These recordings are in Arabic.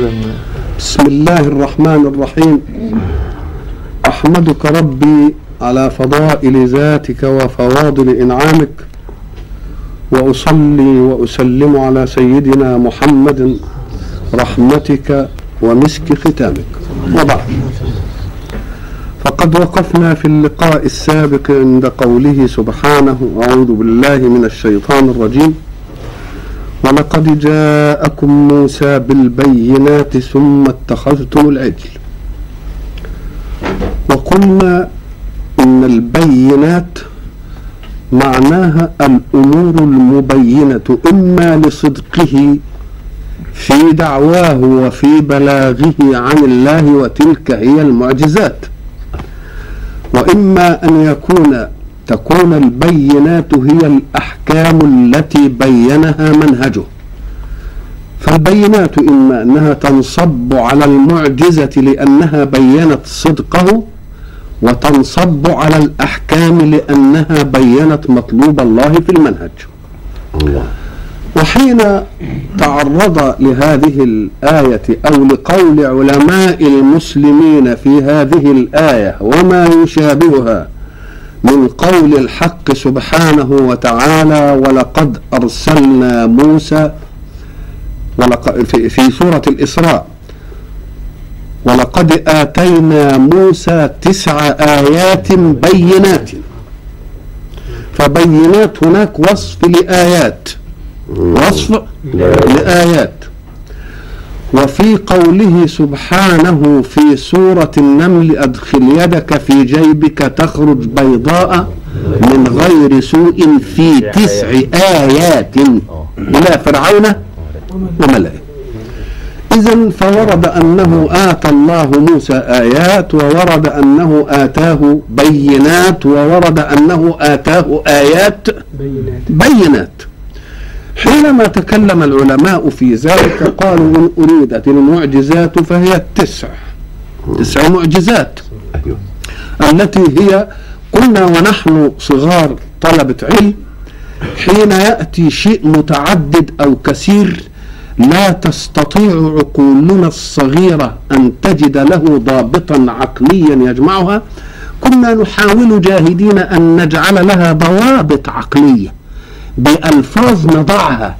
بسم الله الرحمن الرحيم. أحمدك ربي على فضائل ذاتك وفواضل إنعامك وأصلي وأسلم على سيدنا محمد رحمتك ومسك ختامك. وبعد. فقد وقفنا في اللقاء السابق عند قوله سبحانه أعوذ بالله من الشيطان الرجيم. ولقد جاءكم موسى بالبينات ثم اتخذتم العجل. وقلنا إن البينات معناها الأمور المبينة إما لصدقه في دعواه وفي بلاغه عن الله وتلك هي المعجزات وإما أن يكون تكون البينات هي الأحكام التي بينها منهجه. فالبينات إما أنها تنصب على المعجزة لأنها بينت صدقه وتنصب على الأحكام لأنها بينت مطلوب الله في المنهج. الله. وحين تعرض لهذه الآية أو لقول علماء المسلمين في هذه الآية وما يشابهها من قول الحق سبحانه وتعالى ولقد أرسلنا موسى في سورة الإسراء ولقد آتينا موسى تسع آيات بينات فبينات هناك وصف لآيات وصف لآيات. وفي قوله سبحانه في سورة النمل أدخل يدك في جيبك تخرج بيضاء من غير سوء في تسع آيات إلى فرعون وملئه إذا فورد أنه آتى الله موسى آيات وورد أنه آتاه بينات وورد أنه آتاه آيات بينات. حينما تكلم العلماء في ذلك قالوا إن أريدت المعجزات فهي التسع. تسع معجزات. التي هي قلنا ونحن صغار طلبة علم حين يأتي شيء متعدد أو كثير لا تستطيع عقولنا الصغيرة أن تجد له ضابطا عقليا يجمعها. كنا نحاول جاهدين أن نجعل لها ضوابط عقلية. بألفاظ نضعها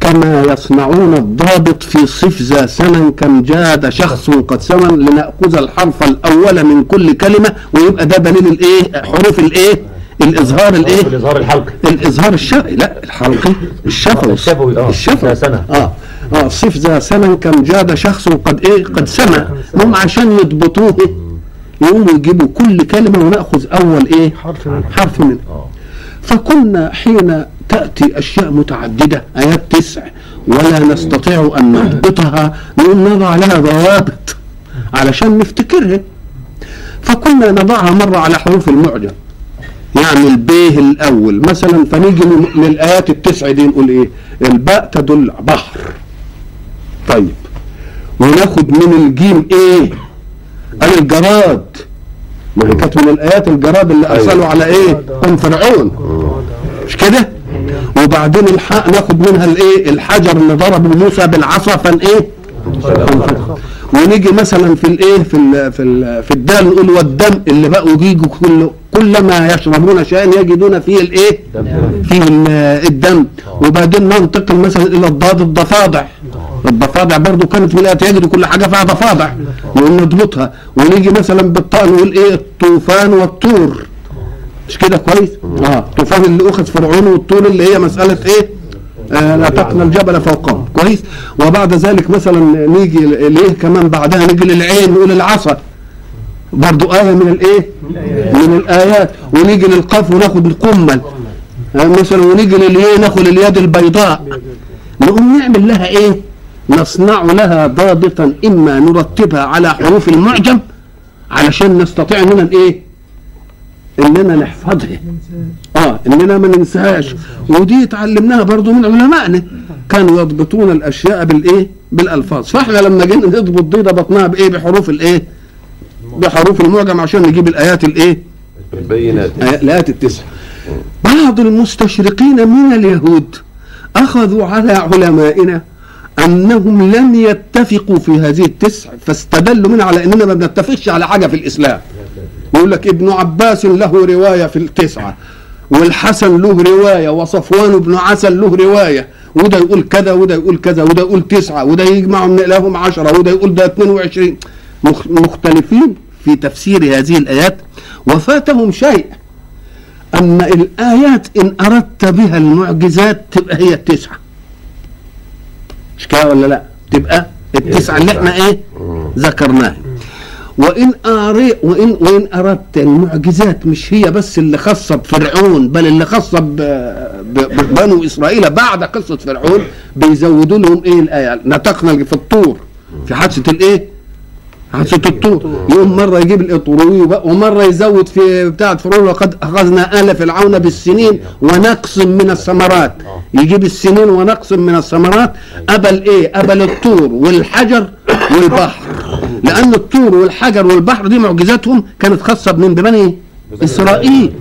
كما يصنعون الضابط في صف ذا سمن كم جاد شخص قد سمن لنأخذ الحرف الأول من كل كلمة ويبقى ده دليل الإيه؟ حروف الإيه؟ الإظهار الإيه؟ الإظهار الحلقي. الإظهار الشرعي لا الحلقي. الشفوي. الشفوي، آه. الشفوي. آه. آه. صف ذا سمن كم جاد شخص قد إيه؟ قد سمع. هم عشان يضبطوه يقوموا يجيبوا كل كلمة ونأخذ أول إيه؟ حرف منها. حرف منها. فكنا حين تأتي أشياء متعددة آيات تسع ولا نستطيع أن نضبطها نقوم نضع لها ضوابط علشان نفتكرها. فكنا نضعها مرة على حروف المعجم. يعني البيه الأول. مثلا فنيجي للآيات التسع دي نقول إيه؟ الباء تدل بحر. طيب. وناخد من الجيم إيه الجراد. ما هي كانت من الآيات الجراد اللي أرسلوا على إيه؟ قوم فرعون. مش كده؟ وبعدين الحق ناخد منها الإيه؟ الحجر اللي ضرب موسى بالعصا فان إيه. ونيجي مثلا في الإيه؟ في ال في ال في الدال نقول والدم اللي بقوا يجوا كل كلما يشربون شيئا يجدون فيه الإيه؟ فيه ال- الدم. وبعدين ننتقل مثلا إلى الضاد الضفادع. الضفادع برضو كانت الآيات يجري كل حاجة فيها ضفادع. ونضبطها ونيجي مثلا بالطاء نقول إيه؟ الطوفان والطور. مش كده كويس؟ آه. طوفان اللي أخذ فرعون والطول اللي هي مسألة إيه؟ آه لا تقنا الجبل فوقهم. كويس؟ وبعد ذلك مثلا نيجي ليه كمان بعدها نيجي للعين نقول العصا. برضو آية من الإيه؟ من الآيات. ونيجي للقاف وناخد القمل. آه مثلا ونيجي للياء ناخد اليد البيضاء. نقوم نعمل لها إيه؟ نصنع لها ضابطا إما نرتبها على حروف المعجم علشان نستطيع إننا إيه؟ إننا نحفظها. آه إننا ما ننساهاش. ودي اتعلمناها برضو من علمائنا. كانوا يضبطون الأشياء بالإيه؟ بالألفاظ. فاحنا لما جينا نضبط دي ضبطناها بإيه؟ بحروف الإيه؟ بحروف المعجم عشان نجيب الآيات الإيه؟ البينات. آيات- الآيات التسع. بعض المستشرقين من اليهود أخذوا على علمائنا أنهم لم يتفقوا في هذه التسع فاستدلوا منها على إننا ما بنتفقش على حاجة في الإسلام. يقول لك ابن عباس له رواية في التسعة والحسن له رواية وصفوان بن عسل له رواية. وده يقول كذا وده يقول كذا وده يقول تسعة وده يجمع من لهم عشرة وده يقول ده 22 مخ- مختلفين في تفسير هذه الآيات وفاتهم شيء. أن الآيات إن أردت بها المعجزات تبقى هي التسعة. مش كده ولا لا؟ تبقى التسعة اللي إحنا إيه؟ ذكرناها. وإن أري وإن وإن أردت المعجزات مش هي بس اللي خاصة بفرعون بل اللي ب- ببنو إسرائيل بعد قصة فرعون بيزودوا لهم إيه الآية؟ نطقنا في الطور في حادثة الإيه؟ حادثة الطور يقوم مرة يجيب الإطروي بقى، ومرة يزود في بتاعة فرعون وقد أخذنا آل فرعون بالسنين ونقص من الثمرات. يجيب السنين ونقص من الثمرات. قبل إيه؟ قبل الطور والحجر والبحر. لأن الطور والحجر والبحر دي معجزاتهم كانت خاصة بمن ببني إسرائيل.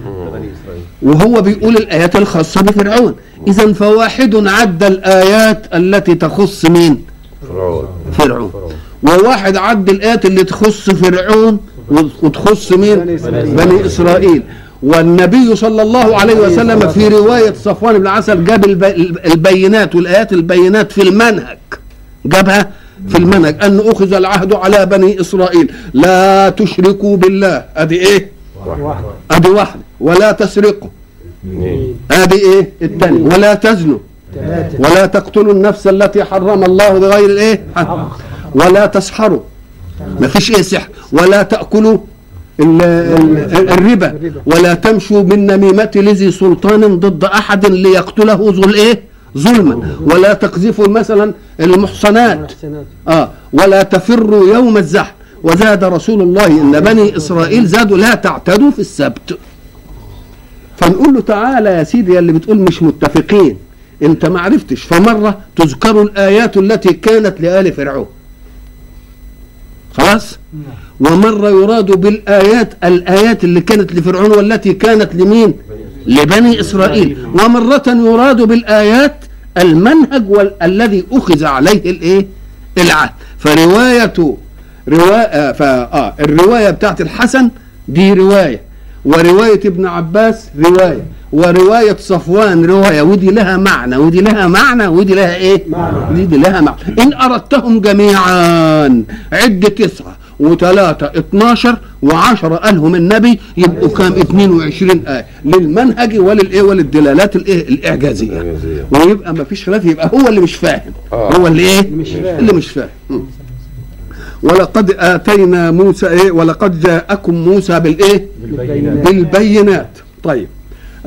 وهو بيقول الآيات الخاصة بفرعون. إذا فواحد عد الآيات التي تخص مين؟ فرعون. فرعون. وواحد عد الآيات اللي تخص فرعون وتخص مين؟ بني إسرائيل. والنبي صلى الله عليه وسلم في رواية صفوان بن عسل جاب الب- البينات والآيات البينات في المنهج. جابها في المنهج. أن أخذ العهد على بني إسرائيل. لا تشركوا بالله. أدي إيه؟ واحد أدي واحدة ولا تسرقوا. أدي إيه؟ الثاني ولا تزنوا. ولا تقتلوا النفس التي حرم الله بغير الإيه؟ حق. ولا تسحروا. ما فيش إيه سحر. ولا تأكلوا ال- ال- الربا. ولا تمشوا بالنميمة لذي سلطان ضد أحد ليقتله ذو الإيه؟ ظلما ولا تقذفوا مثلا المحصنات. آه. ولا تفروا يوم الزحف. وزاد رسول الله إن بني إسرائيل زادوا لا تعتدوا في السبت. فنقول له تعالى يا سيدي اللي بتقول مش متفقين. أنت ما عرفتش. فمرة تذكر الآيات التي كانت لآل فرعون. خلاص؟ ومرة يراد بالآيات الآيات اللي كانت لفرعون والتي كانت لمين؟ لبني إسرائيل. ومرة يراد بالآيات المنهج الذي أخذ عليه الإيه؟ العهد. فرواية روايه ف... آه الرواية بتاعت الحسن دي رواية. ورواية ابن عباس رواية. ورواية صفوان رواية ودي لها معنى ودي لها معنى ودي لها إيه؟ معنى. دي لها معنى. إن أردتهم جميعا عد تسعة وثلاثة 12 وعشرة قالهم النبي يبقوا كام؟ 22 آية. للمنهج وللإيه؟ وللدلالات الإيه؟ الإعجازية. ويبقى ما فيش خلاف يبقى هو اللي مش فاهم. آه. هو اللي إيه؟ مش فاهم. اللي مش فاهم. م. ولقد آتينا موسى إيه؟ ولقد جاءكم موسى بالإيه؟ بالبينات. بالبينات. طيب.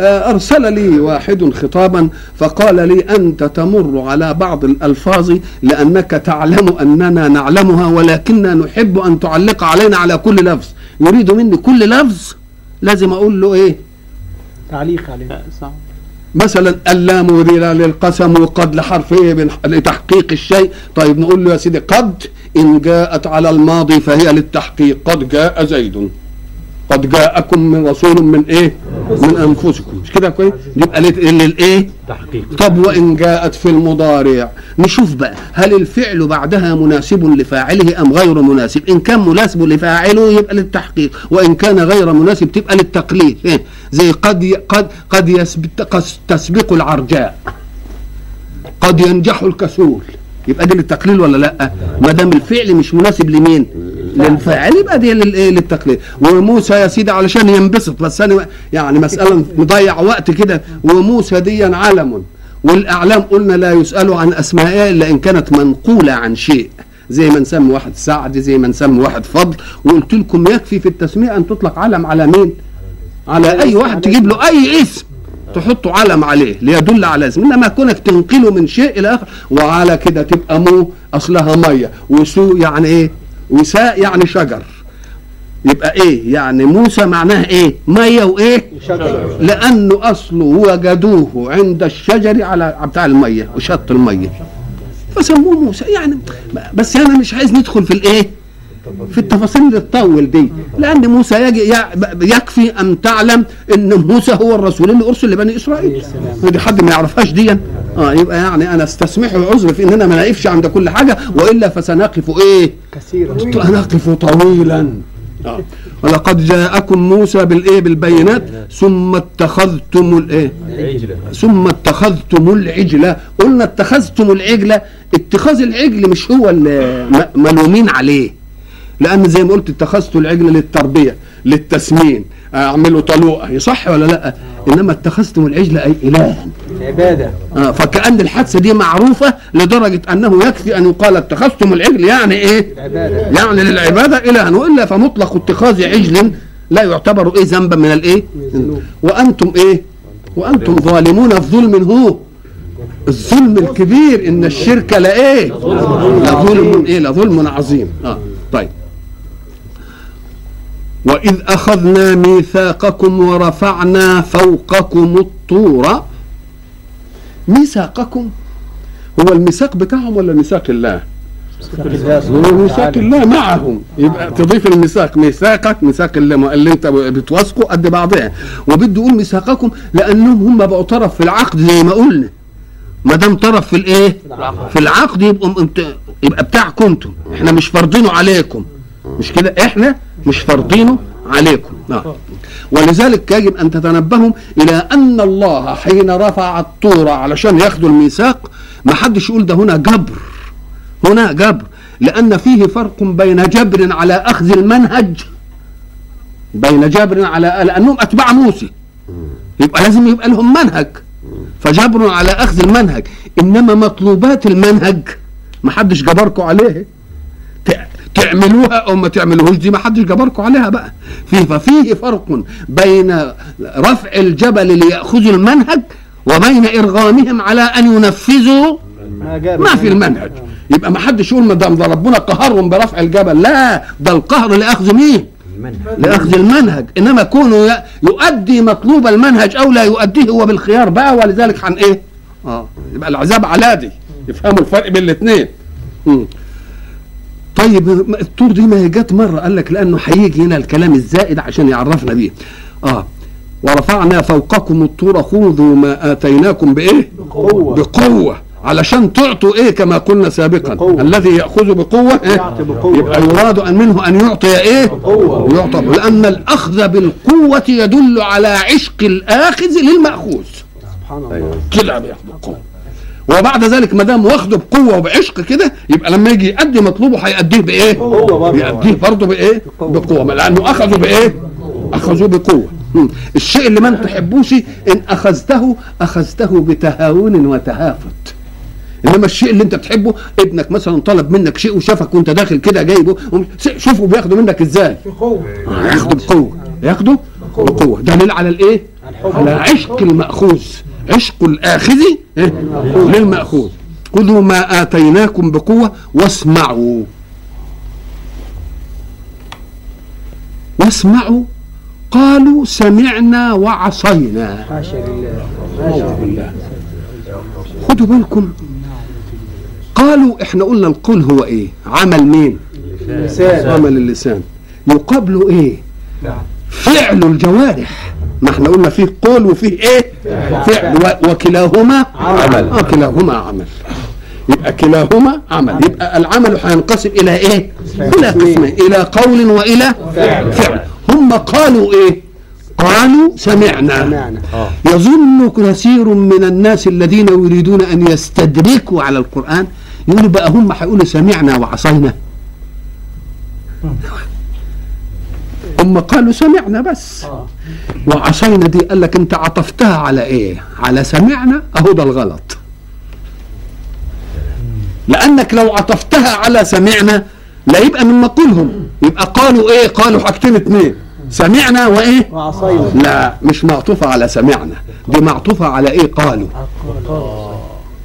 أرسل لي واحد خطابا فقال لي أنت تمر على بعض الألفاظ لأنك تعلم أننا نعلمها ولكننا نحب أن تعلق علينا على كل لفظ. يريد مني كل لفظ؟ لازم أقول له إيه؟ تعليق عليه. مثلا اللام ذي للقسم وقد لحرف إيه من- لتحقيق الشيء. طيب نقول له يا سيدي قد إن جاءت على الماضي فهي للتحقيق. قد جاء زيد. قد جاءكم من رسول من إيه؟ من أنفسكم. مش كده كويس يبقى لل- للايه تحقيق. طب وإن جاءت في المضارع؟ نشوف بقى هل الفعل بعدها مناسب لفاعله أم غير مناسب؟ إن كان مناسب لفاعله يبقى للتحقيق وإن كان غير مناسب تبقى للتقليد. إيه؟ زي قد ي- قد قد يسبق تسبق العرجاء. قد ينجح الكسول. يبقى دي للتقليل ولا لأ؟ ما دام الفعل مش مناسب لمين؟ للفاعل يبقى دي للايه للتقليل وموسى يا سيدي علشان ينبسط بس أنا يعني مسألة نضيع وقت كده. وموسى دي علم. والأعلام قلنا لا يسأل عن اسمائها إلا إن كانت منقولة عن شيء. زي ما نسمي واحد سعد زي ما نسمي واحد فضل. وقلت لكم يكفي في التسمية أن تطلق علم على مين؟ على أي واحد تجيب له أي اسم تحطوا علم عليه ليدل على اسم. إنما كونك تنقله من شيء إلى آخر وعلى كده تبقى مو أصلها مية. وسو يعني إيه؟ وساء يعني شجر. يبقى إيه؟ يعني موسى معناه إيه؟ مية وإيه؟ شجر. لأنه أصله وجدوه عند الشجر على بتاع المية وشط المية. فسموه موسى. يعني بس أنا مش عايز ندخل في الإيه؟ في التفاصيل اللي تطول دي. لأن موسى يجي يكفي أن تعلم إن موسى هو الرسول اللي أرسل لبني إسرائيل. ودي حد ما يعرفهاش دي. آه يبقى يعني أنا استسمحه العذر في اننا ما نقفش عند كل حاجة وإلا فسنقف إيه؟ كثيرا. نقف طويلا. آه. ولقد جاءكم موسى بالإيه؟ بالبينات. ثم اتخذتم الايه ثم اتخذتم العجلة. قلنا اتخذتم العجلة. اتخاذ العجل مش هو اللي ملومين عليه. لأن زي ما قلت اتخذت العجل للتربية للتسمين. اعملوا طلوقة صح ولا لأ؟ إنما اتخذتم العجل أي الها العبادة. آه فكأن الحادثة دي معروفة لدرجة أنه يكفي أن يقال اتخذتم العجل يعني إيه؟ العبادة يعني للعبادة إلها. وإلا فمطلق اتخاذ عجل لا يعتبر إيه ذنبا من الإيه؟ الذنوب. وأنتم إيه؟ وأنتم ظالمون. في ظلم هو؟ الظلم الكبير. إن الشرك لإيه؟ لظلم إيه؟ لظلم عظيم. آه طيب. وإذ أخذنا ميثاقكم ورفعنا فوقكم الطور. ميثاقكم هو الميثاق بتاعهم ولا ميثاق الله؟ هو ميثاق الله معهم. يبقى تضيف الميثاق. ميثاقك ميثاق اللي, اللي انت بتوثقه قد بعضها. وبده يقول ميثاقكم لأنهم هم بقوا طرف في العقد زي ما قلنا. ما دام طرف في الايه؟ في العقد يبقوا يبقى بتاعكم أنتم. إحنا مش فرضينه عليكم. مش كده؟ إحنا مش فرضينه عليكم. نعم. ولذلك يجب أن تتنبهوا إلى أن الله حين رفع الطور علشان ياخدوا الميثاق ما حدش يقول ده هنا جبر. هنا جبر. لأن فيه فرق بين جبر على أخذ المنهج بين جبر على لأنهم أتباع موسى. يبقى لازم يبقى لهم منهج. فجبر على أخذ المنهج. إنما مطلوبات المنهج ما حدش جبركم عليه. تعملوها أو ما تعملوهوش دي ما حدش جبركم عليها بقى. فيه ففيه فرق بين رفع الجبل ليأخذوا المنهج وبين إرغامهم على أن ينفذوا ما في المنهج. يبقى ما حدش يقول ما دام ده ربنا قهرهم برفع الجبل. لا ده القهر لاخذ مين؟ لأخذ المنهج. إنما كونه يؤدي مطلوب المنهج أو لا يؤديه هو بالخيار بقى ولذلك عن إيه؟ آه يبقى العذاب على دي يفهموا الفرق بين الاثنين طيب الطور دي ما هي جت مرة قال لك لأنه هيجي هنا الكلام الزائد عشان يعرفنا بيه آه ورفعنا فوقكم الطور خذوا ما آتيناكم بإيه بقوة. بقوة علشان تعطوا إيه كما قلنا سابقا بقوة. الذي يأخذ بقوة إيه؟ يعطي بقوة. يبقى يراد أن منه أن يعطي إيه بقوة. يعطى لأن الأخذ بالقوة يدل على عشق الآخذ للمأخوذ سبحان الله كده بقوة وبعد ذلك ما دام واخده بقوة وبعشق كده يبقى لما يجي يأدي مطلوبه هيأديه بإيه؟ يأديه برضه بإيه؟ بقوة. لأنه اخذوا بإيه؟ اخذوا بقوة. الشيء اللي ما تحبوش إن أخذته أخذته بتهاون وتهافت. إنما الشيء اللي أنت بتحبه ابنك مثلا طلب منك شيء وشافك وأنت داخل كده جايبه شوفوا بياخدوا منك إزاي. بقوة. ياخدوا بقوة. ياخدوا بقوة. دليل على الإيه؟ على عشق المأخوذ. عشق الآخذ إيه؟ للمأخوذ. خذوا ما آتيناكم بقوة واسمعوا. واسمعوا. قالوا سمعنا وعصينا. خدوا بالكم. قالوا إحنا قلنا القول هو إيه؟ عمل مين؟ لسان. عمل اللسان. يقابله إيه؟ فعل الجوارح. ما إحنا قلنا فيه قول وفيه إيه؟ فعل. وكلاهما عمل. آه كلاهما عمل. يبقى كلاهما عمل. يبقى العمل هينقسم إلى إيه؟ إلى قسمين. إلى قول وإلى فعل. هم قالوا إيه؟ قالوا سمعنا. سمعنا. يظن كثير من الناس الذين يريدون أن يستدركوا على القرآن. يقولوا بقى هم هيقولوا سمعنا وعصينا. هم قالوا سمعنا بس. وعصينا دي قال لك انت عطفتها على إيه؟ على سمعنا أهو ده الغلط. لأنك لو عطفتها على سمعنا لا يبقى من مقولهم. يبقى قالوا إيه؟ قالوا حاجتين اتنين. سمعنا وإيه؟ وعصينا. لا مش معطوفة على سمعنا. دي معطوفة على إيه؟ قالوا.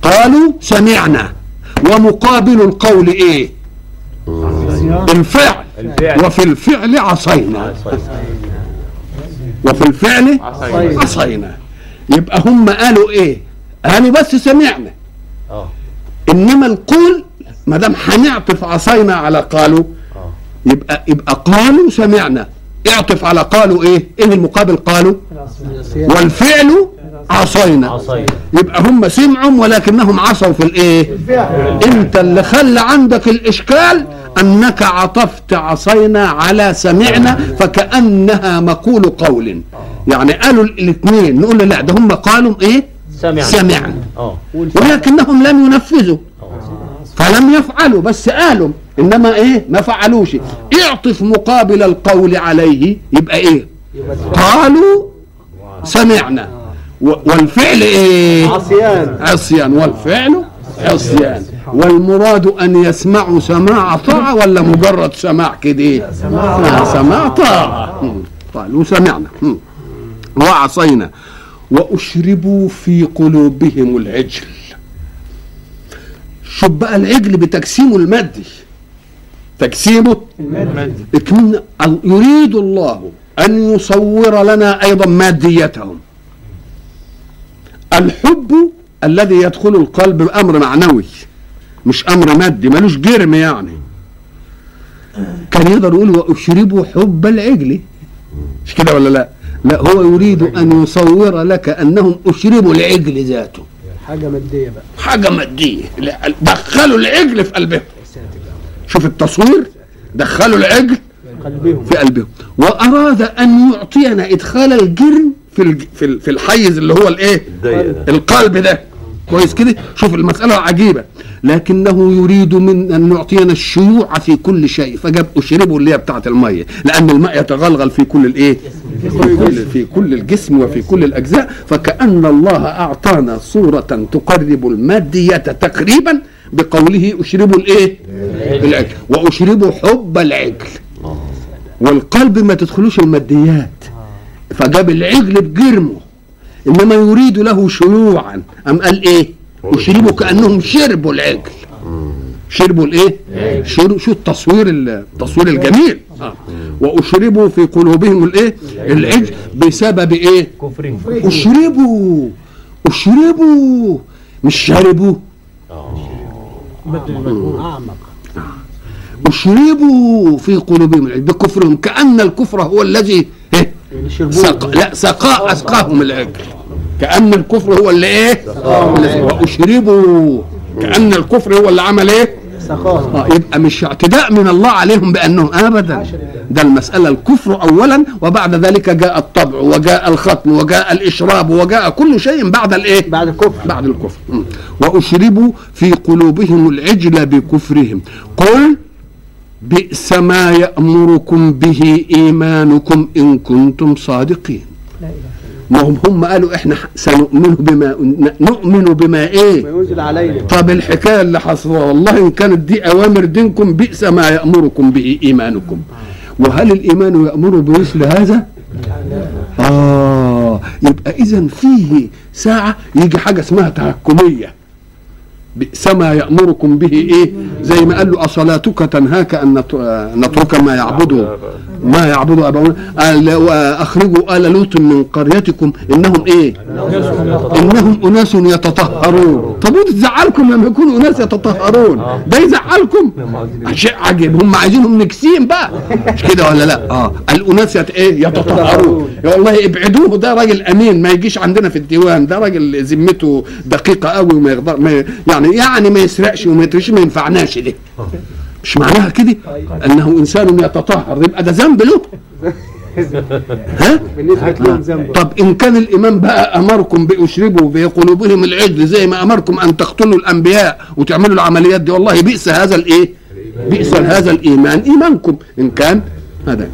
قالوا سمعنا. ومقابل القول إيه؟ الفعل وفي الفعل عصينا. وفي الفعل عصينا. يبقى هم قالوا إيه؟ قالوا بس سمعنا. آه. إنما القول ما دام هنعطف عصينا على قالوا يبقى يبقى قالوا سمعنا. اعطف على قالوا إيه؟ إيه المقابل؟ قالوا والفعل عصينا. عصينا. يبقى هم سمعوا ولكنهم عصوا في الإيه؟ أنت اللي خلى عندك الإشكال أنك عطفت عصينا على سمعنا فكأنها مقول قول. يعني قالوا الاثنين نقول لا ده هم قالوا إيه؟ سمعنا. سمعنا. آه. ولكنهم لم ينفذوا. فلم يفعلوا بس قالوا إنما إيه؟ ما فعلوش. اعطف مقابل القول عليه يبقى إيه؟ قالوا سمعنا. والفعل إيه؟ عصيان. عصيان. والفعل عصيان والمراد أن يسمعوا سماع طاعة ولا مجرد سماع كده؟ سماع سماع طاعة. قالوا سمعنا. وعصينا. وأشربوا في قلوبهم العجل. شوف بقى العجل بتجسيمه المادي. تجسيمه إكمن يريد الله أن يصور لنا أيضا ماديتهم. الحب الذي يدخل القلب أمر معنوي مش أمر مادي ملوش جرم يعني. كان يقدر يقول وأشربوا حب العجل. مش كده ولا لا؟ لا هو يريد أن يصور لك أنهم أشربوا العجل ذاته. حاجة مادية بقى. حاجة مادية. دخلوا العجل في قلبهم. شوف التصوير دخلوا العجل في قلبهم. وأراد أن يعطينا إدخال الجرم في. في ال- في الحيز اللي هو الإيه؟ القلب ده. كويس كده؟ شوف المسألة عجيبة. لكنه يريد من أن يعطينا الشيوع في كل شيء فجاب أشربه اللي هي بتاعة المية. لأن الماء يتغلغل في كل الإيه؟ في كل, الجسم وفي كل الأجزاء. فكأن الله أعطانا صورة تقرب المادية تقريبا بقوله أشربوا الإيه؟ العجل. وأشربوا حب العجل. والقلب ما تدخلوش الماديات. فجاب العجل بجرمه. إنما يريد له شيوعا أم قال إيه؟ يشربوا كأنهم شربوا العجل. شربوا الإيه؟ شربوا شو التصوير التصوير الجميل. آه. وأشربوا في قلوبهم الايه العجل. بسبب إيه؟ كفرهم. أشربوا. أشربوا. مش شربوا. اعمق أشربوا في قلوبهم العجل. بكفرهم. كأن الكفر هو الذي؟ سق... لا سقاء اسقاهم العجل كأن الكفر هو اللي إيه؟ واشربوا كأن الكفر هو اللي عمل إيه؟ آه يبقى مش اعتداء من الله عليهم بأنهم ابدا. ده المسألة. الكفر اولا وبعد ذلك جاء الطبع وجاء الختم وجاء الإشراب وجاء كل شيء بعد الإيه؟ بعد الكفر. بعد الكفر. وأشربوا في قلوبهم العجل بكفرهم. قل بئس ما يأمركم به إيمانكم إن كنتم صادقين. ما هم هم قالوا إحنا سنؤمن بما نؤمن بما ما إيه ينزل علينا. طب الحكاية اللي حصلها والله إن كانت دي أوامر دينكم بئس ما يأمركم به إيمانكم. وهل الإيمان يأمر بمثل هذا؟ آه يبقى اذا فيه ساعة يجي حاجة اسمها تهكمية. بئس ما يأمركم به إيه؟ زي ما قال له أصلاتك تنهاك آه، نترك ما يعبد ما يعبد اباؤنا قال وأخرجوا آل لوط من قريتكم إنهم إيه؟ إنهم أناس يتطهرون. طب تزعلكم لما يكونوا أناس يتطهرون؟ ده يزعلكم؟ شيء عجيب هم عايزينهم نكسين بقى. مش كده ولا لا؟ آه. الأناس يت إيه؟ يتطهرون. يا والله ابعدوه ده راجل أمين ما يجيش عندنا في الديوان. ده راجل ذمته دقيقة قوي وما يقدر ما يعني يعني ما يسرقش وما يترش ما ينفعناش ده مش معناها كده؟ أنه إنسان يتطهر. يبقى ده ذنب له. ها؟ طب إن كان الإمام بقى أمركم بأشربوا في قلوبهم العجل زي ما أمركم أن تقتلوا الأنبياء وتعملوا العمليات دي والله بئس هذا الإيه؟ بئس هذا الإيمان. إيمانكم إن كان هذا.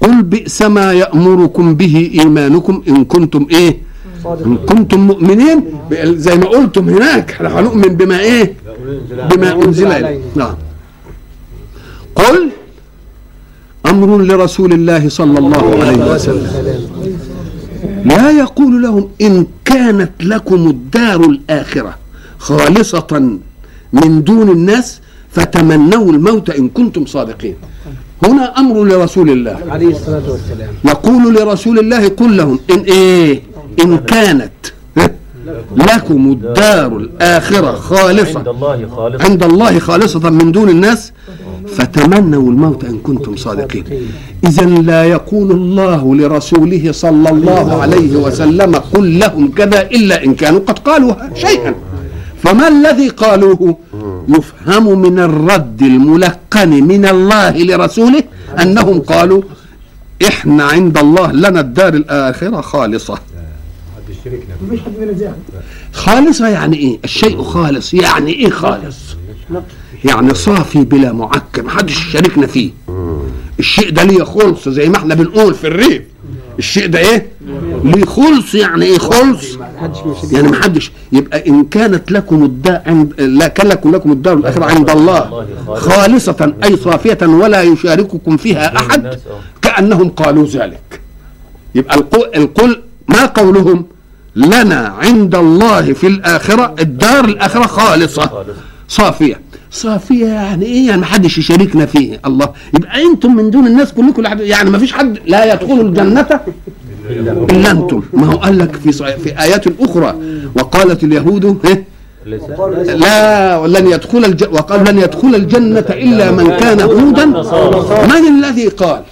قل بئس ما يأمركم به إيمانكم إن كنتم إيه؟ إن كنتم مؤمنين زي ما قلتم هناك. إحنا هنؤمن بما إيه؟ بما أنزل اليه نعم. قل أمر لرسول الله صلى الله عليه وسلم. لا يقول لهم إن كانت لكم الدار الآخرة خالصة من دون الناس فتمنوا الموت إن كنتم صادقين. هنا أمر لرسول الله. عليه الصلاة والسلام. يقول لرسول الله قل لهم إن إيه؟ إن كانت لكم الدار الآخرة عند خالصة الله خالص عند الله خالصة من دون الناس. فتمنوا الموت إن كنتم صادقين. اذا لا يقول الله لرسوله صلى الله عليه وسلم قل لهم كذا إلا إن كانوا قد قالوا شيئا. فما الذي قالوه؟ يفهم من الرد الملقن من الله لرسوله أنهم قالوا إحنا عند الله لنا الدار الآخرة خالصه مفيش حد خالصة يعني إيه؟ الشيء خالص. يعني إيه خالص؟ يعني صافي بلا معكر محدش يشاركنا فيه. الشيء ده ليه خلص؟ زي ما إحنا بنقول في الريف. الشيء ده إيه؟ ليه خلص؟ يعني إيه خلص؟ مش يعني محدش. يبقى إن كانت لكم الدار عند لا كان لكم لكم الدار الاخره عند الله. خالصة أي صافية ولا يشارككم فيها أحد. كأنهم قالوا ذلك. يبقى القول ما قولهم؟ لنا عند الله في الآخرة الدار الآخرة خالصة. صافية. صافية يعني إيه؟ يعني ما حدش يشاركنا فيه. الله. يبقى أنتم من دون الناس كلكم يعني ما فيش حد لا يدخل الجنة إلا أنتم. ما هو قال لك في في آيات أخرى. وقالت اليهود إيه؟ لا ولن يدخل الج... وقال لن يدخل الجنة إلا من كان هودا. من الذي قال؟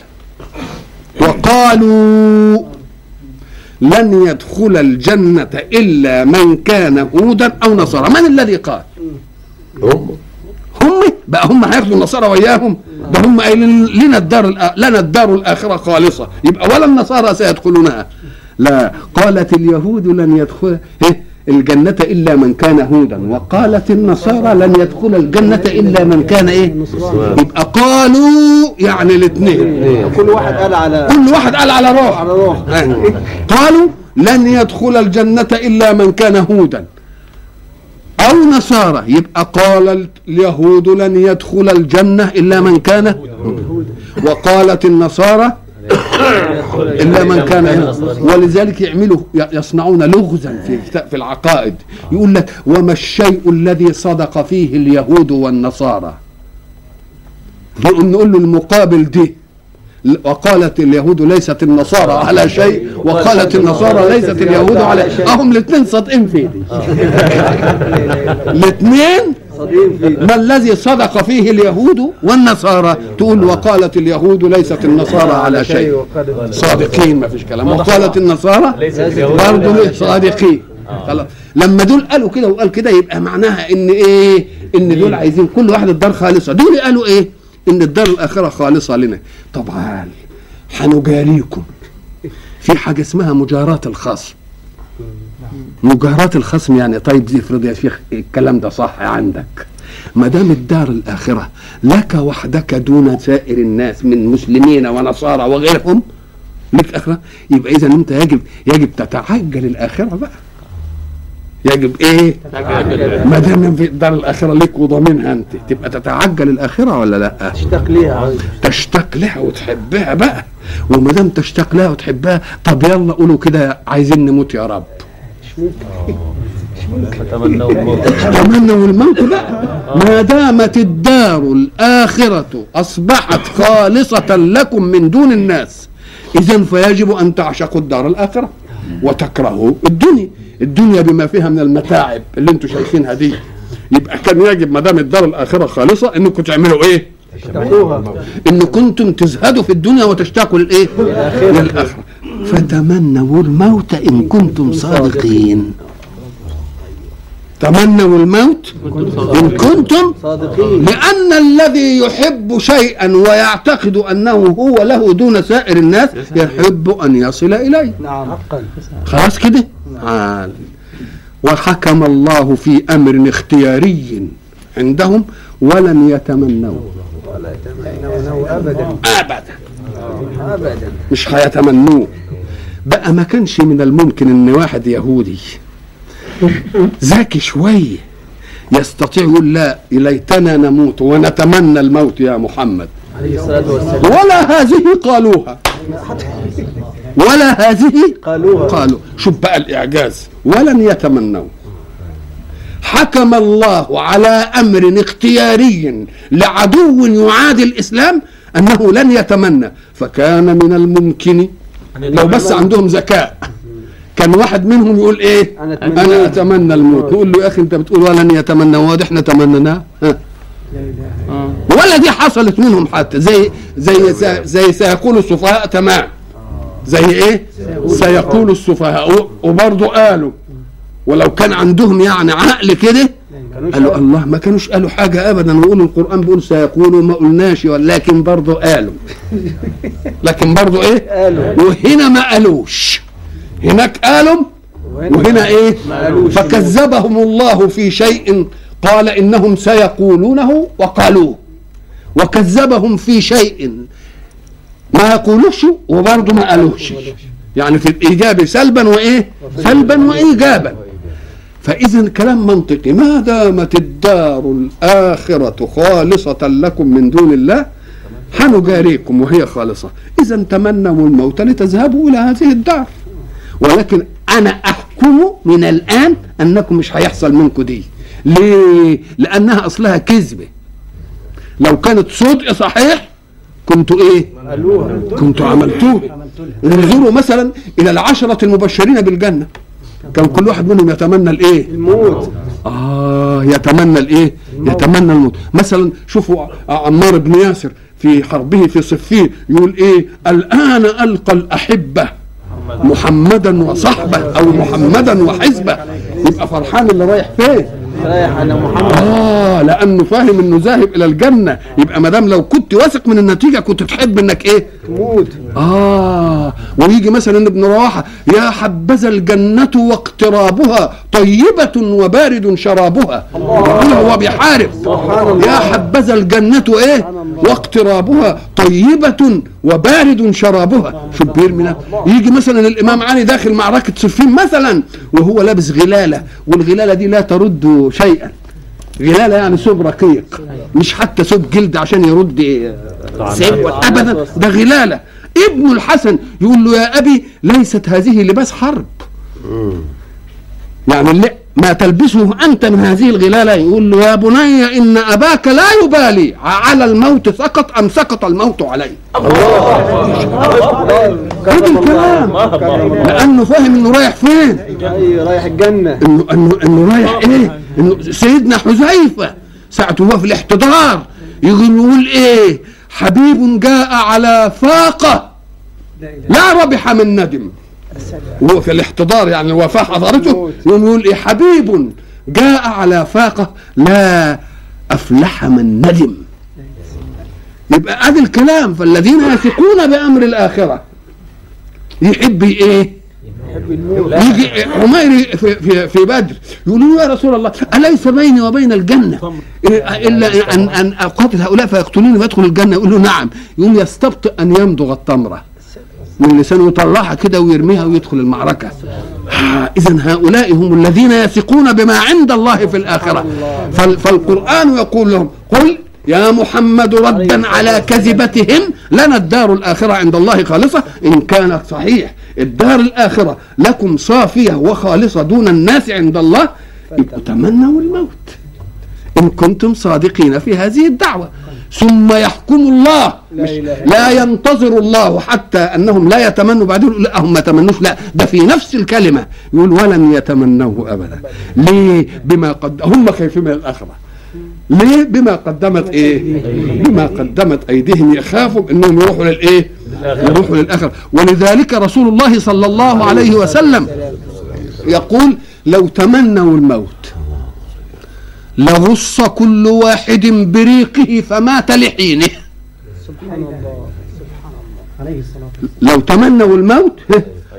وقالوا لن يدخل الجنة إلا من كان هودا أو نصارى. من الذي قال؟ هم. هم؟ بقى هم هياخدوا النصارى وياهم ده هم قايلين لنا الدار لنا الدار الآخرة خالصة. يبقى ولا النصارى سيدخلونها. لا قالت اليهود لن يدخل إيه؟ الجنة إلا من كان هودا. وقالت النصارى لن يدخل الجنة إلا من كان إيه؟ يبقى قالوا يعني الاثنين. كل واحد قال على كل واحد قال على روح على روح قالوا لن يدخل الجنة إلا من كان هودا. أو نصارى يبقى قال اليهود لن يدخل الجنة إلا من كان وقالت النصارى إلا من كان ولذلك يعملوا يصنعون لغزا في في العقائد. يقول لك وما الشيء الذي صدق فيه اليهود والنصارى؟ نقول له المقابل دي. وقالت اليهود ليست النصارى على شيء وقالت النصارى ليست اليهود على شيء أهم الاثنين صادقين في دي. الاثنين ما الذي صدق فيه اليهود والنصارى. تقول وقالت اليهود ليست النصارى على شيء. صادقين ما فيش كلام. وقالت النصارى ليه صادقين. خلاص. لما دول قالوا كده وقال كده يبقى معناها إن إيه؟ إن دول عايزين كل واحد الدار خالصة. دول قالوا إيه؟ إن الدار الآخرة خالصة لنا. طبعا هنجاريكم. في حاجة اسمها مجاراة الخصم مجاراة الخصم يعني. طيب افرض يا شيخ الكلام ده صح عندك. ما دام الدار الآخرة لك وحدك دون سائر الناس من مسلمين ونصارى وغيرهم لك آخرة يبقى إذا أنت يجب يجب تتعجل الآخرة بقى. يجب إيه؟ ما دام في الدار الآخرة لك وضامنها أنت تبقى تتعجل الآخرة ولا لأ؟ اشتاق ليها. تشتاق لها وتحبها بقى. وما دام تشتاق لها وتحبها طب يلا قولوا كده عايزين نموت يا رب. فتمنوا الموت تمنوا الموت بقى ما دامت الدار الآخرة أصبحت خالصة لكم من دون الناس إذا فيجب أن تعشقوا الدار الآخرة وتكرهوا الدنيا. الدنيا بما فيها من المتاعب اللي أنتم شايفينها دي. يبقى كان يجب ما دام الدار الآخرة خالصة إنكم تعملوا إيه؟ إن كنتم تزهدوا في الدنيا وتشتاقوا للإيه؟ للآخرة. فتمنوا الموت إن كنتم صادقين. تمنوا الموت إن كنتم صادقين. لأن الذي يحب شيئا ويعتقد أنه هو له دون سائر الناس يحب أن يصل إليه. نعم. خلاص كده؟ آه. وحكم الله في أمر اختياري عندهم ولن يتمنوا ولا يتمنونه ابدا. ابدا. ابدا. مش هيتمنوه بقى ما كانش من الممكن إن واحد يهودي ذكي شوية يستطيع يقول لا ليتنا نموت ونتمنى الموت يا محمد. ولا هذه قالوها. ولا هذه قالوها. قالوا شوف بقى الإعجاز. ولن يتمنوا حكم الله على أمر اختياري لعدو يعادي الإسلام أنه لن يتمنى. فكان من الممكن. لو بس عندهم ذكاء كان واحد منهم يقول إيه؟ أنا أتمنى. أنا أتمنى الموت. نقول له يا أخي أنت بتقول ولن يتمنى. واضح إحنا تمنناه ها. ولا دي حصلت منهم حتى. زي زي زي, زي سيقول السفهاء تمام. زي إيه؟ سيقول. السفهاء. وبرضه قالوا ولو كان عندهم يعني عقل كده قالوا الله ما كانوش قالوا حاجة أبدا. ويقولوا القرآن بيقول سيقولوا ما قلناش ولكن برضه قالوا. لكن برضه إيه؟ قالوا. وهنا ما قالوش. هناك قالوا وهنا إيه. فكذبهم الله في شيء قال إنهم سيقولونه وقالوه. وكذبهم في شيء ما يقولوش وبرضه ما قالوش. يعني في الإيجاب سلبا وإيه؟ سلبا وإيجابا. فإذا كلام منطقي. ما دامت الدار الآخرة خالصة لكم من دون الله؟ حنجاريكم وهي خالصة. إذا تمنوا الموت لتذهبوا إلى هذه الدار. ولكن أنا أحكم من الآن أنكم مش هيحصل منكم دي. ليه؟ لأنها أصلها كذبة. لو كانت صدق صحيح كنتوا إيه؟ قالوها كنتوا عملتوه انظروا مثلا إلى العشرة المبشرين بالجنة. كان كل واحد منهم يتمنى الإيه؟ الموت آه يتمنى الإيه؟ يتمنى الموت مثلا شوفوا عمار بن ياسر في حربه في صفين يقول إيه؟ الآن ألقى الأحبة محمدا وصحبة أو محمدا وحزبة يبقى فرحان اللي رايح فين؟ رايح على محمد. آه لأنه فاهم إنه ذاهب إلى الجنة. يبقى ما دام لو كنت واثق من النتيجة كنت تحب إنك إيه؟ تموت. آه ويجي مثلا ابن رواحة يا حبذا الجنة واقترابها طيبة وبارد شرابها. يقول هو بيحارب الله. يا حبذا الجنة إيه؟ واقترابها طيبة وبارد شرابها. شو بيرمي يجي مثلا الإمام علي داخل معركة صفين مثلا وهو لابس غلالة والغلالة دي لا ترد شيئا. غلالة يعني ثوب رقيق مش حتى ثوب جلد عشان يرد سيف ابدا. ده غلالة. ابن الحسن يقول له يا أبي ليست هذه لباس حرب. يعني اللي ما تلبسه أنت من هذه الغلالة؟ يقول له يا بني إن أباك لا يبالي. على الموت سقط أم سقط الموت عليه. هذا الكلام. لأنه فاهم إنه رايح فين. اي رايح الجنة. إنه إنه إنه رايح إيه؟ إنه سيدنا حذيفة ساعة هو في الاحتضار يقول إيه؟ حبيب جاء على فاقة. لا ربح من ندم. في الاحتضار يعني الوفاة حضرته يقوم يقول إيه حبيب جاء على فاقة لا أفلح من ندم. يبقى ادي الكلام فالذين يثقون بأمر الآخرة يحب إيه؟ يجي عمير في, في, في بدر يقولوا له يا رسول الله أليس بيني وبين الجنة؟ إلا ان أن أقاتل هؤلاء فيقتلوني فادخل الجنة؟ يقول له نعم. يقول يستبطئ أن يمضغ التمره من لسانه يطلعها كده ويرميها ويدخل المعركة. اذا هؤلاء هم الذين يثقون بما عند الله في الآخرة. فال- فالقرآن يقول لهم قل يا محمد ردا على كذبتهم لنا الدار الآخرة عند الله خالصة. إن كانت صحيح الدار الآخرة لكم صافية وخالصة دون الناس عند الله تمنوا الموت. إن كنتم صادقين في هذه الدعوة. ثم يحكم الله. مش لا ينتظر الله حتى أنهم لا يتمنوا بعدين يقول لا هم ما تمنوش لا. ده في نفس الكلمة. يقول ولن يتمنوه أبدا. ليه؟ بما قد هم خايفين من الآخرة. ليه؟ بما قدمت إيه؟ بما قدمت أيديهم يخافوا إنهم يروحوا للإيه؟ يروحوا للآخرة. ولذلك رسول الله صلى الله عليه وسلم يقول لو تمنوا الموت لغص كل واحد بريقه فمات لحينه. سبحان الله عليه الصلاة والسلام لو تمنوا الموت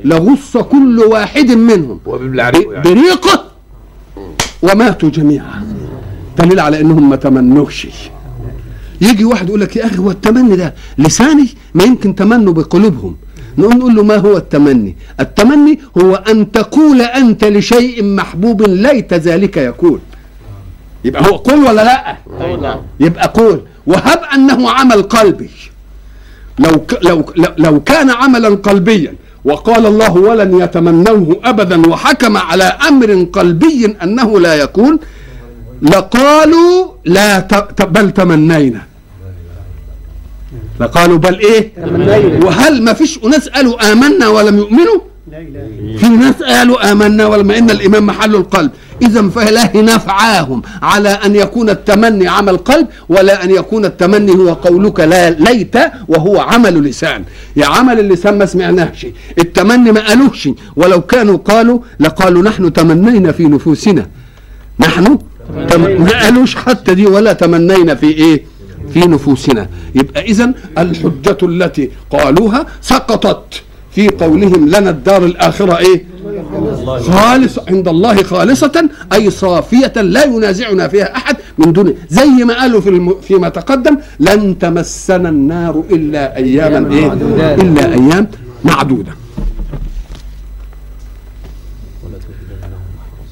لغص كل واحد منهم. يعني. بريقه وماتوا جميعا. دليل على إنهم ما تمنوش. يجي واحد يقول لك يا أخي هو التمني ده لساني؟ ما يمكن تمنوا بقلوبهم. نقول نقول له ما هو التمني؟ التمني هو أن تقول أنت لشيء محبوب ليت ذلك يكون يبقى هو قول ولا لأ؟ يبقى قول وهب أنه عمل قلبي. لو ك لو لو- كان عملا قلبيا وقال الله ولن يتمنوه أبدا وحكم على أمر قلبي أنه لا يكون لقالوا لا بل تمنينا. لقالوا بل إيه؟ تمنينا. وهل ما فيش أناس قالوا آمنا ولم يؤمنوا؟ في ناس قالوا آمنا ولما إن الايمان محل القلب. اذا فلا نفعاهم على أن يكون التمني عمل قلب ولا أن يكون التمني هو قولك لا ليت وهو عمل لسان. يا عمل اللسان ما سمعناهش. التمني ما قالوش ولو كانوا قالوا لقالوا نحن تمنينا في نفوسنا. نحن تم... ما قالوش حتى دي ولا تمنينا في إيه؟ في نفوسنا. يبقى اذا الحجة التي قالوها سقطت. في قولهم لنا الدار الآخرة إيه؟ خالص عند الله خالصة أي صافية لا ينازعنا فيها أحد من دون زي ما قالوا في الم... فيما تقدم لن تمسنا النار إلا أياما إيه. إلا أيام معدودة.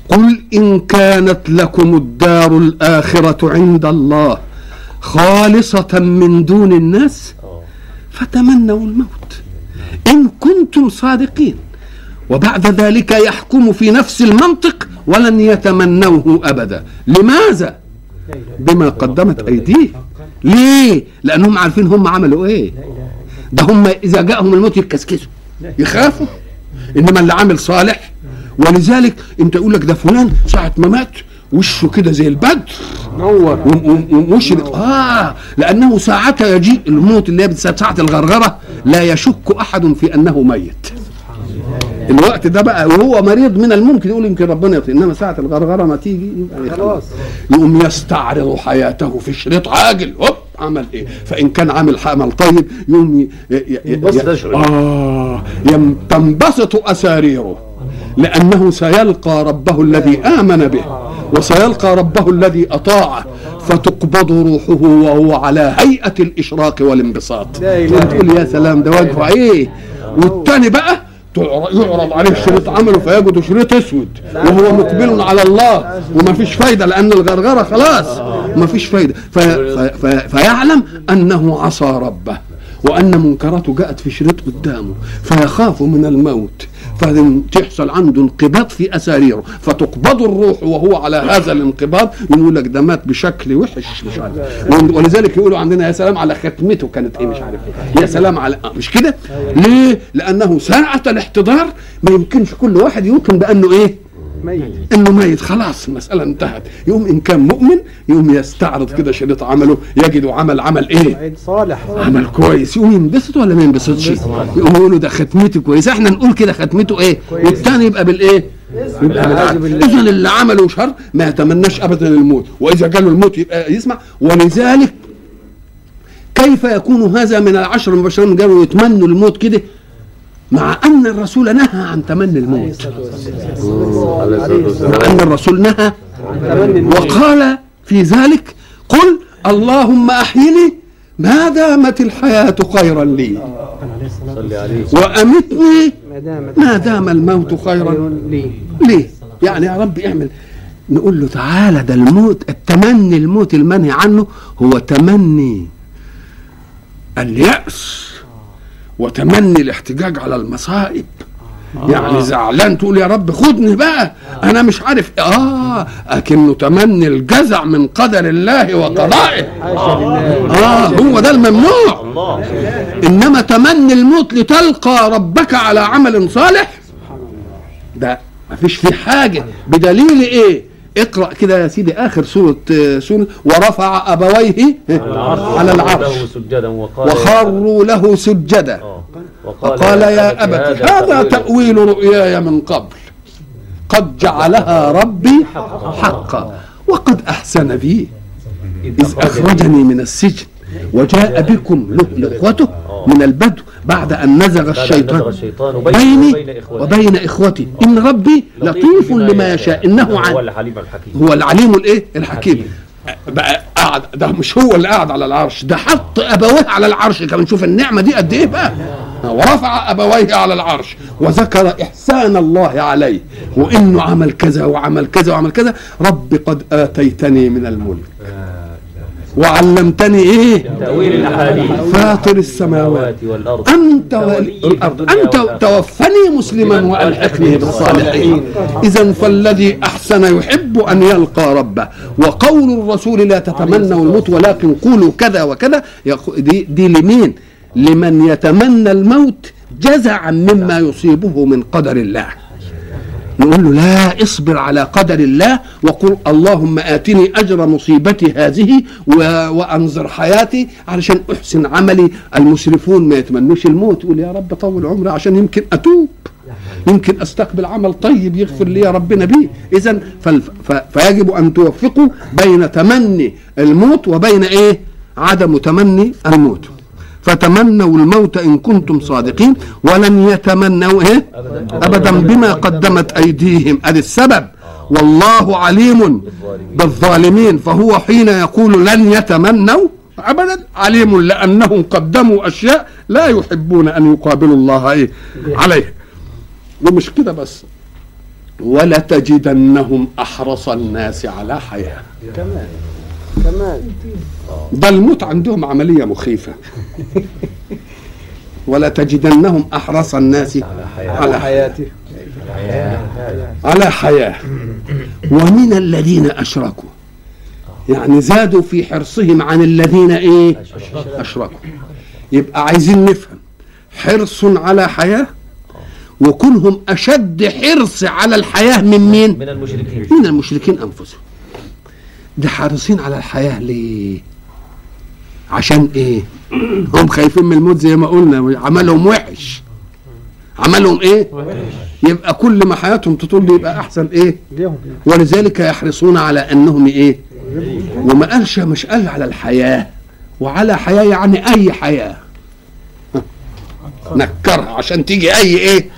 قل إن كانت لكم الدار الآخرة عند الله خالصة من دون الناس فتمنوا الموت. إن كنتم صادقين. وبعد ذلك يحكم في نفس المنطق ولن يتمنوه أبدا. لماذا؟ بما قدمت أيديه. ليه؟ لأنهم عارفين هم عملوا إيه. ده هم إذا جاءهم الموت يتكسكسوا يخافوا. إنما اللي عامل صالح. ولذلك أنت يقول لك ده فلان ساعة ما مات وشه كده زي البدر نور. ومشرق آه. لأنه ساعتها يجيء الموت اللي هي ساعه الغرغرة لا يشك أحد في أنه ميت. الوقت ده بقى وهو مريض من الممكن يقول يمكن ربنا يغفر إنما ساعة الغرغرة ما تيجي يبقى خلاص. يقوم يستعرض حياته في شريط عاجل هوب عمل إيه؟ فإن كان عامل عمل طيب يقوم. آه. تنبسط أساريره لأنه سيلقى ربه الذي آمن به وسيلقى ربه الذي أطاعه فتقبض روحه وهو على هيئة الإشراق والانبساط. وتقول يا سلام ده وجهه إيه؟ والتاني بقى يعرض عليه شريط عمله فيجد شريط أسود وهو مقبل على الله وما فيش فايدة لأن الغرغرة خلاص. ما فيش فايدة. في في فيعلم أنه عصى ربه. وأن منكراته جاءت في شريط قدامه فيخاف من الموت. فتحصل عنده انقباض في أساريره فتقبض الروح وهو على هذا الانقباض يقول لك ده مات بشكل وحش مش عارف. ولذلك يقولوا عندنا يا سلام على ختمته كانت إيه مش عارف إيه. يا سلام على آه، مش كده؟ ليه؟ لأنه ساعة الاحتضار ما يمكنش كل واحد يمكن بأنه إيه؟ ميت. إنه ميت. خلاص المسألة انتهت. يقوم إن كان مؤمن يقوم يستعرض كده شريط عمله يجد عمل عمل إيه؟ عيد صالح. عمل كويس. يقوم ينبسط ولا ما ينبسطش؟ يقوم يقولوا ده ختمته كويسه إحنا نقول كده ختمته إيه؟ والتاني يبقى بالإيه؟ يبقى. اذا اللي عمله شر ما يتمناش ابدا الموت. وإذا جاله الموت يبقى يسمع. ولذلك كيف يكون هذا من العشر المبشرين؟ قالوا يتمنوا الموت كده. مع أن الرسول نهى عن تمني الموت. مع أن الرسول نهى. وقال في ذلك قل اللهم أحيني ما دامت الحياة خيرا لي. وأمتني ما دام الموت خيرا لي. يعني يا رب اعمل. نقول له تعالى ده الموت التمني الموت المنهي عنه هو تمني اليأس. وتمني الاحتجاج على المصائب. يعني زعلان تقول يا رب خدني بقى. أنا مش عارف. آه أكنه تمني الجزع من قدر الله وقضائه. آه هو ده الممنوع. إنما تمني الموت لتلقى ربك على عمل صالح ده مفيش فيه حاجة. بدليل إيه؟ اقرأ كده يا سيدي آخر سورة آه، سورة ورفع أبويه على العرش. له سجدا وقال وخروا له سجدا. آه. فقال يا أبت هذا تأويل رؤياي من قبل. قد جعلها ربي حقا وقد أحسن بي. إذ أخرجني من السجن. وجاء بكم له إخوته من البدو بعد أن نزغ الشيطان بيني وبين إخوتي. إن ربي لطيف لما يشاء. إنه هو عن الحليم الحكيم. هو العليم الإيه؟ الحكيم. حكيم. بقى قاعد ده مش هو اللي قاعد على العرش. ده حط أبويه على العرش. كمان شوف النعمة دي قد إيه بقى؟ ورفع أبويه على العرش. وذكر إحسان الله عليه. وإنه عمل كذا وعمل كذا وعمل كذا. رب قد آتيتني من الملك. وعلمتني إيه؟ تأويل الأحاديث. فاطر السماوات. والأرض. أنت ولي والارض أنت. توفني مسلما وألحقني بالصالحين. اذا فالذي أحسن يحب أن يلقى ربه وقول الرسول لا تتمنوا الموت ولكن قولوا كذا وكذا. دي, دي لمين؟ لمن يتمنى الموت جزعا مما يصيبه من قدر الله. نقول له لا اصبر على قدر الله وقل اللهم آتني أجر مصيبتي هذه. وأنظر حياتي علشان أحسن عملي المسرفون ما يتمنوش الموت يقول يا رب طول عمري عشان يمكن أتوب يمكن أستقبل عمل طيب يغفر لي ربنا بيه اذا. فيجب أن توفقوا بين تمني الموت وبين إيه عدم تمني الموت فتمنوا الموت إن كنتم صادقين ولن يتمنوا إيه؟ ابدا بما قدمت أيديهم. ادي السبب. والله عليم بالظالمين. فهو حين يقول لن يتمنوا ابدا عليم لأنهم قدموا أشياء لا يحبون أن يقابلوا الله إيه؟ عليه. ومش كده بس. ولتجدنهم أحرص الناس على حياة. كمان ده الموت عندهم عملية مخيفة. ولتجدنهم أحرص الناس على حياته على حياة. ومن الذين أشركوا. يعني زادوا في حرصهم عن الذين إيه؟ أشركوا. يبقى عايزين نفهم. حرص على حياة وكونهم أشد حرص على الحياة من مين؟ من المشركين. من المشركين أنفسهم. ده حريصين على الحياة ليه؟ عشان إيه؟ هم خايفين من الموت زي ما قلنا عملهم وحش. عملهم إيه؟ يبقى كل ما حياتهم تطول يبقى أحسن إيه؟ ولذلك يحرصون على أنهم إيه؟ وما قالش مش قال على الحياة. وعلى حياة يعني أي حياة. نكرها عشان تيجي أي إيه؟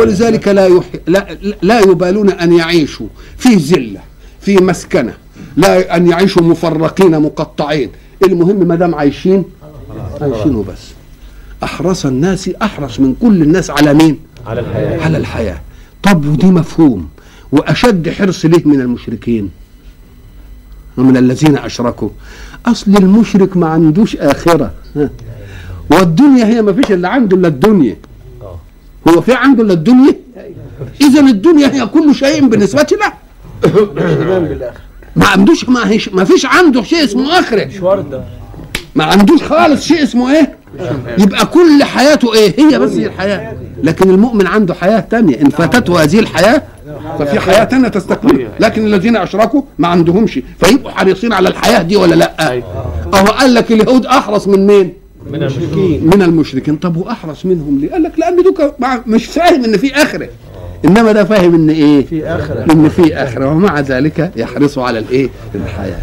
ولذلك لا يح... لا لا يبالون أن يعيشوا في ذلة في مسكنة. لا أن يعيشوا مفرقين مقطعين. المهم ما دام عايشين عايشين وبس. أحرص الناس أحرص من كل الناس على مين؟ على الحياة. على الحياة. طب ودي مفهوم. وأشد حرص ليه من المشركين؟ ومن الذين أشركوا. أصل المشرك ما عندوش آخرة. ها. والدنيا هي ما فيش اللي عنده إلا الدنيا. هو في عنده إلا الدنيا؟ اذا الدنيا هي كل شيء بالنسبة له. ما عندوش ما, هيش ما فيش عنده شيء اسمه آخرة. مش وردة. ما عندوش خالص شيء اسمه إيه؟ يبقى كل حياته إيه؟ هي بس هي الحياة. لكن المؤمن عنده حياة تانية. إن فاتته هذه الحياة ففي حياة تانية تستقبل. لكن الذين أشركوا ما عندهمش. فيبقوا حريصين على الحياة دي ولا لأ؟ اهو قال لك اليهود أحرص من مين؟ من المشركين. من المشركين. طب وأحرص منهم ليه؟ قال لك لأن دوك مش فاهم إن في آخرة. إنما ده فاهم إن إيه؟ في آخرة. إن في آخرة. ومع ذلك يحرصوا على الإيه؟ الحياة.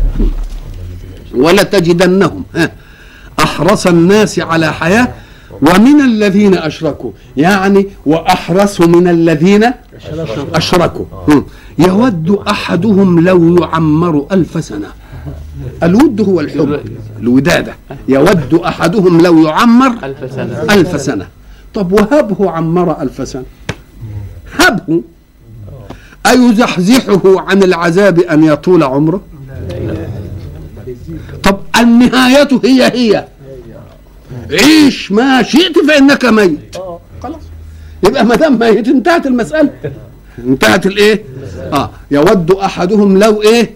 ولا تجدنهم ها، أحرص الناس على حياة ومن الذين أشركوا. يعني واحرصوا من الذين أشركوا. يود أحدهم لو يعمر ألف سنة. الود هو الحب الودادة. يود أحدهم لو يعمر ألف سنة. ألف سنة. طب وهبه عمر ألف سنة. هبه أيزحزحه عن العذاب أن يطول عمره؟ طب النهاية هي هي. عيش ما شئت فإنك ميت. خلاص. يبقى ما دام ميت انتهت المسألة. انتهت الإيه؟ آه. يود أحدهم لو إيه؟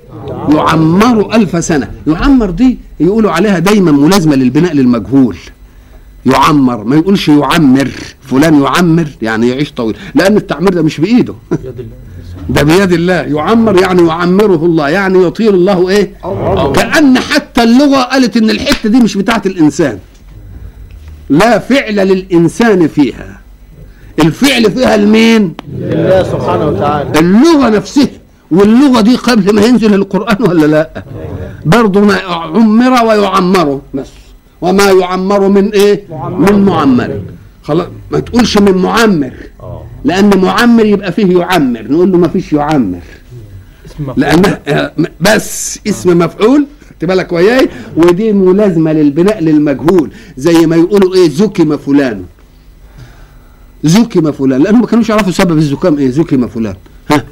يعمر ألف سنة. يعمر دي يقولوا عليها دايما ملازمة للبناء للمجهول. يعمر ما يقولش يعمر فلان يعمر يعني يعيش طويل. لأن التعمير ده مش بإيده. ده بيد الله. يعمر يعني يعمره الله يعني يطيل الله إيه؟ كأن حتى اللغة قالت إن الحتة دي مش بتاعت الإنسان. لا فعل للإنسان فيها. الفعل فيها المين لله سبحانه وتعالى. اللغة نفسها. واللغة دي قبل ما ينزل القرآن ولا لا؟ برضه ما عمر ويعمر بس. وما يعمر من إيه؟ من معمر. خلاص ما تقولش من معمر. آه. لأن معمر يبقى فيه يعمر. نقول له ما فيش يعمر. لأن بس اسم مفعول. خدت بالك وياي؟ ودي ملازمة للبناء للمجهول. زي ما يقولوا إيه؟ زكم فلان. زكم فلان. لأنهم ما كانوش يعرفوا سبب الزكام إيه؟ زكم فلان. ها؟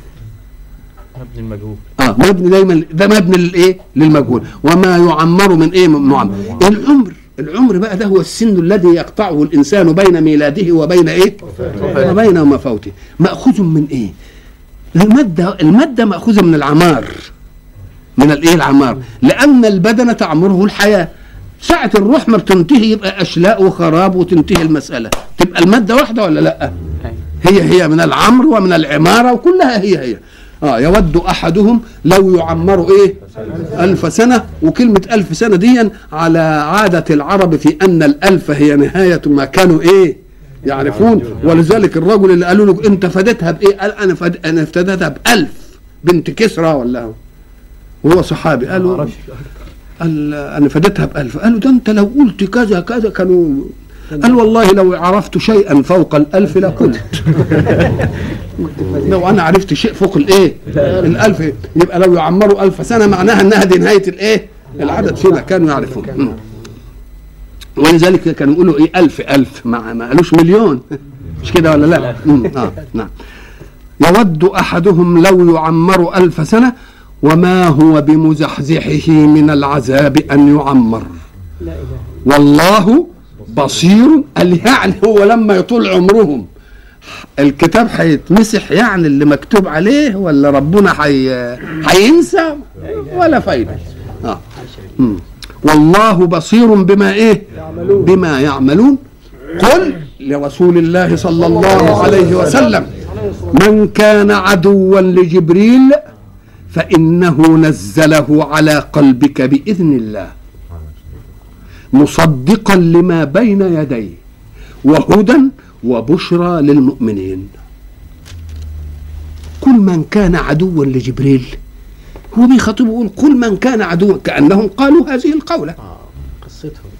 مبني المجهول. آه مبني دايما ده مبني للإيه؟ للمجهول. وما يعمر من إيه؟ من معمر. العمر. العمر بقى ده هو السن الذي يقطعه الإنسان بين ميلاده وبين إيه؟ وبين مفوته مأخوذ من إيه؟ المادة المادة مأخوذة من العمار. من الايه العمار؟ لأن البدن تعمره الحياة. ساعة الروح ما بتنتهي يبقى أشلاء وخراب وتنتهي المسألة. تبقى المادة واحدة ولا لأ؟ هي هي من العمر ومن العمارة وكلها هي هي. آه يود أحدهم لو يعمر إيه؟ ألف سنة. وكلمة ألف سنة دي على عادة العرب في أن الألف هي نهاية ما كانوا إيه؟ يعرفون. ولذلك الرجل اللي قالوا له انت فدتها بإيه؟ قال أنا فد... أنا افتدتها بألف. بنت كسرى ولا هو. وهو صحابي. قالوا قال أنا فدتها بألف. قالوا ده أنت لو قلت كذا كذا كانوا قال والله لو عرفت شيئا فوق الألف لقلت لو أنا عرفت شيء فوق الإيه؟ الألف. يبقى لو يعمروا ألف سنة معناها إنها دي نهاية الإيه؟ العدد فيما كانوا يعرفون. ولذلك كانوا يقولوا إيه؟ ألف ألف. ما, ما قالوش مليون. مش كده ولا لا. آه نعم. يود أحدهم لو يعمر ألف سنة وما هو بمزحزحه من العذاب أن يعمر. والله بصير قال يعني هو لما يطول عمرهم الكتاب هيتمسح يعني اللي مكتوب عليه ولا ربنا حي... هينسى؟ ولا فايدة. آه. والله بصير بما إيه. بما يعملون. قل لرسول الله صلى الله عليه وسلم من كان عدوا لجبريل فإنه نزله على قلبك بإذن الله. مصدقا لما بين يديه وهدى وبشرى للمؤمنين. كل من كان عدوا لجبريل هو بيخاطبه يقول كل من كان عدوا كأنهم قالوا هذه القولة. قصتهم.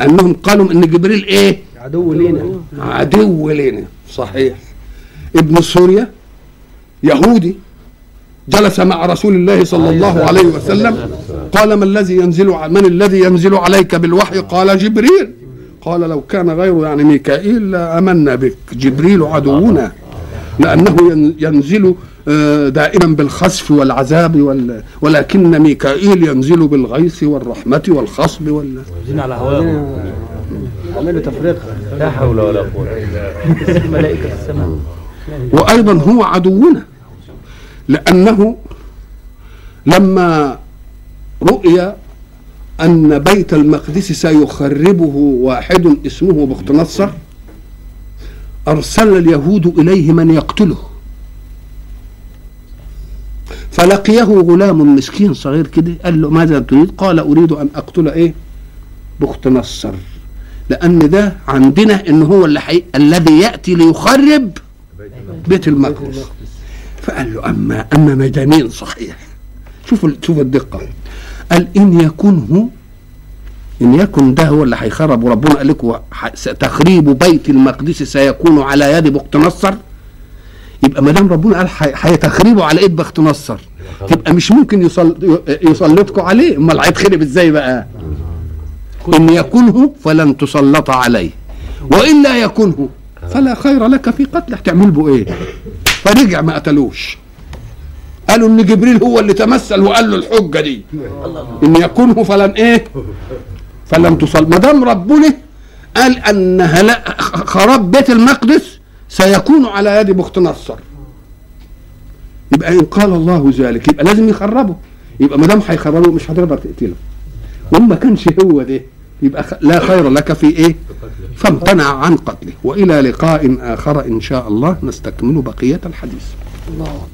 أنهم قالوا إن جبريل إيه؟ عدو لينا. عدو لنا صحيح. ابن سوريا يهودي. جلس مع رسول الله صلى الله عليه وسلم. قال ما الذي ينزل من الذي ينزل عليك بالوحي؟ قال جبريل. قال لو كان غيره يعني ميكائيل لآمنا بك. جبريل عدونا. لأنه ين- ينزل آه، دائما بالخسف والعذاب وال... ولكن ميكائيل ينزل بالغيث والرحمة والخصب وال... على عملوا تفرقه لا حول ولا قوة. ملائكة في السماء. وأيضا هو عدونا. لأنه لما رؤي أن بيت المقدس سيخربه واحد اسمه بخت نصر أرسل اليهود إليه من يقتله. فلقيه غلام مسكين صغير كده قال له ماذا تريد؟ قال أريد أن أقتل إيه؟ بخت نصر لأن ده عندنا إن هو اللي حي... الذي يأتي ليخرب بيت المقدس. فقال له اما أما مجانين صحيح. شوف ال- شوف الدقة. قال إن يكن هو إن يكن ده هو اللي هيخرب وربنا قال لكم تخريب بيت المقدس سيكون على يد بخت نصر. يبقى ما دام ربنا قال هيتخربوا على إيد بخت نصر تبقى مش ممكن يصل يسلطكم عليه. أمال هيتخرب إزاي بقى؟ إن يكنه فلن تسلط عليه والا يكنه فلا خير لك في قتله. تعمل به إيه؟ فرجع ما قتلوش. قالوا إن جبريل هو اللي تمثل وقال له الحجة دي. إن يكنه فلن إيه؟ فلن تصل. ما دام ربنا قال أن خراب بيت المقدس سيكون على يد بخت نصر. يبقى إن قال الله ذلك يبقى لازم يخربه. يبقى ما دام هيخربه مش هتقدر تقتله. وما كانش هو ده. يبقى لا خير لك في إيه؟ فامتنع عن قتله. وإلى لقاء آخر إن شاء الله نستكمل بقية الحديث. الله.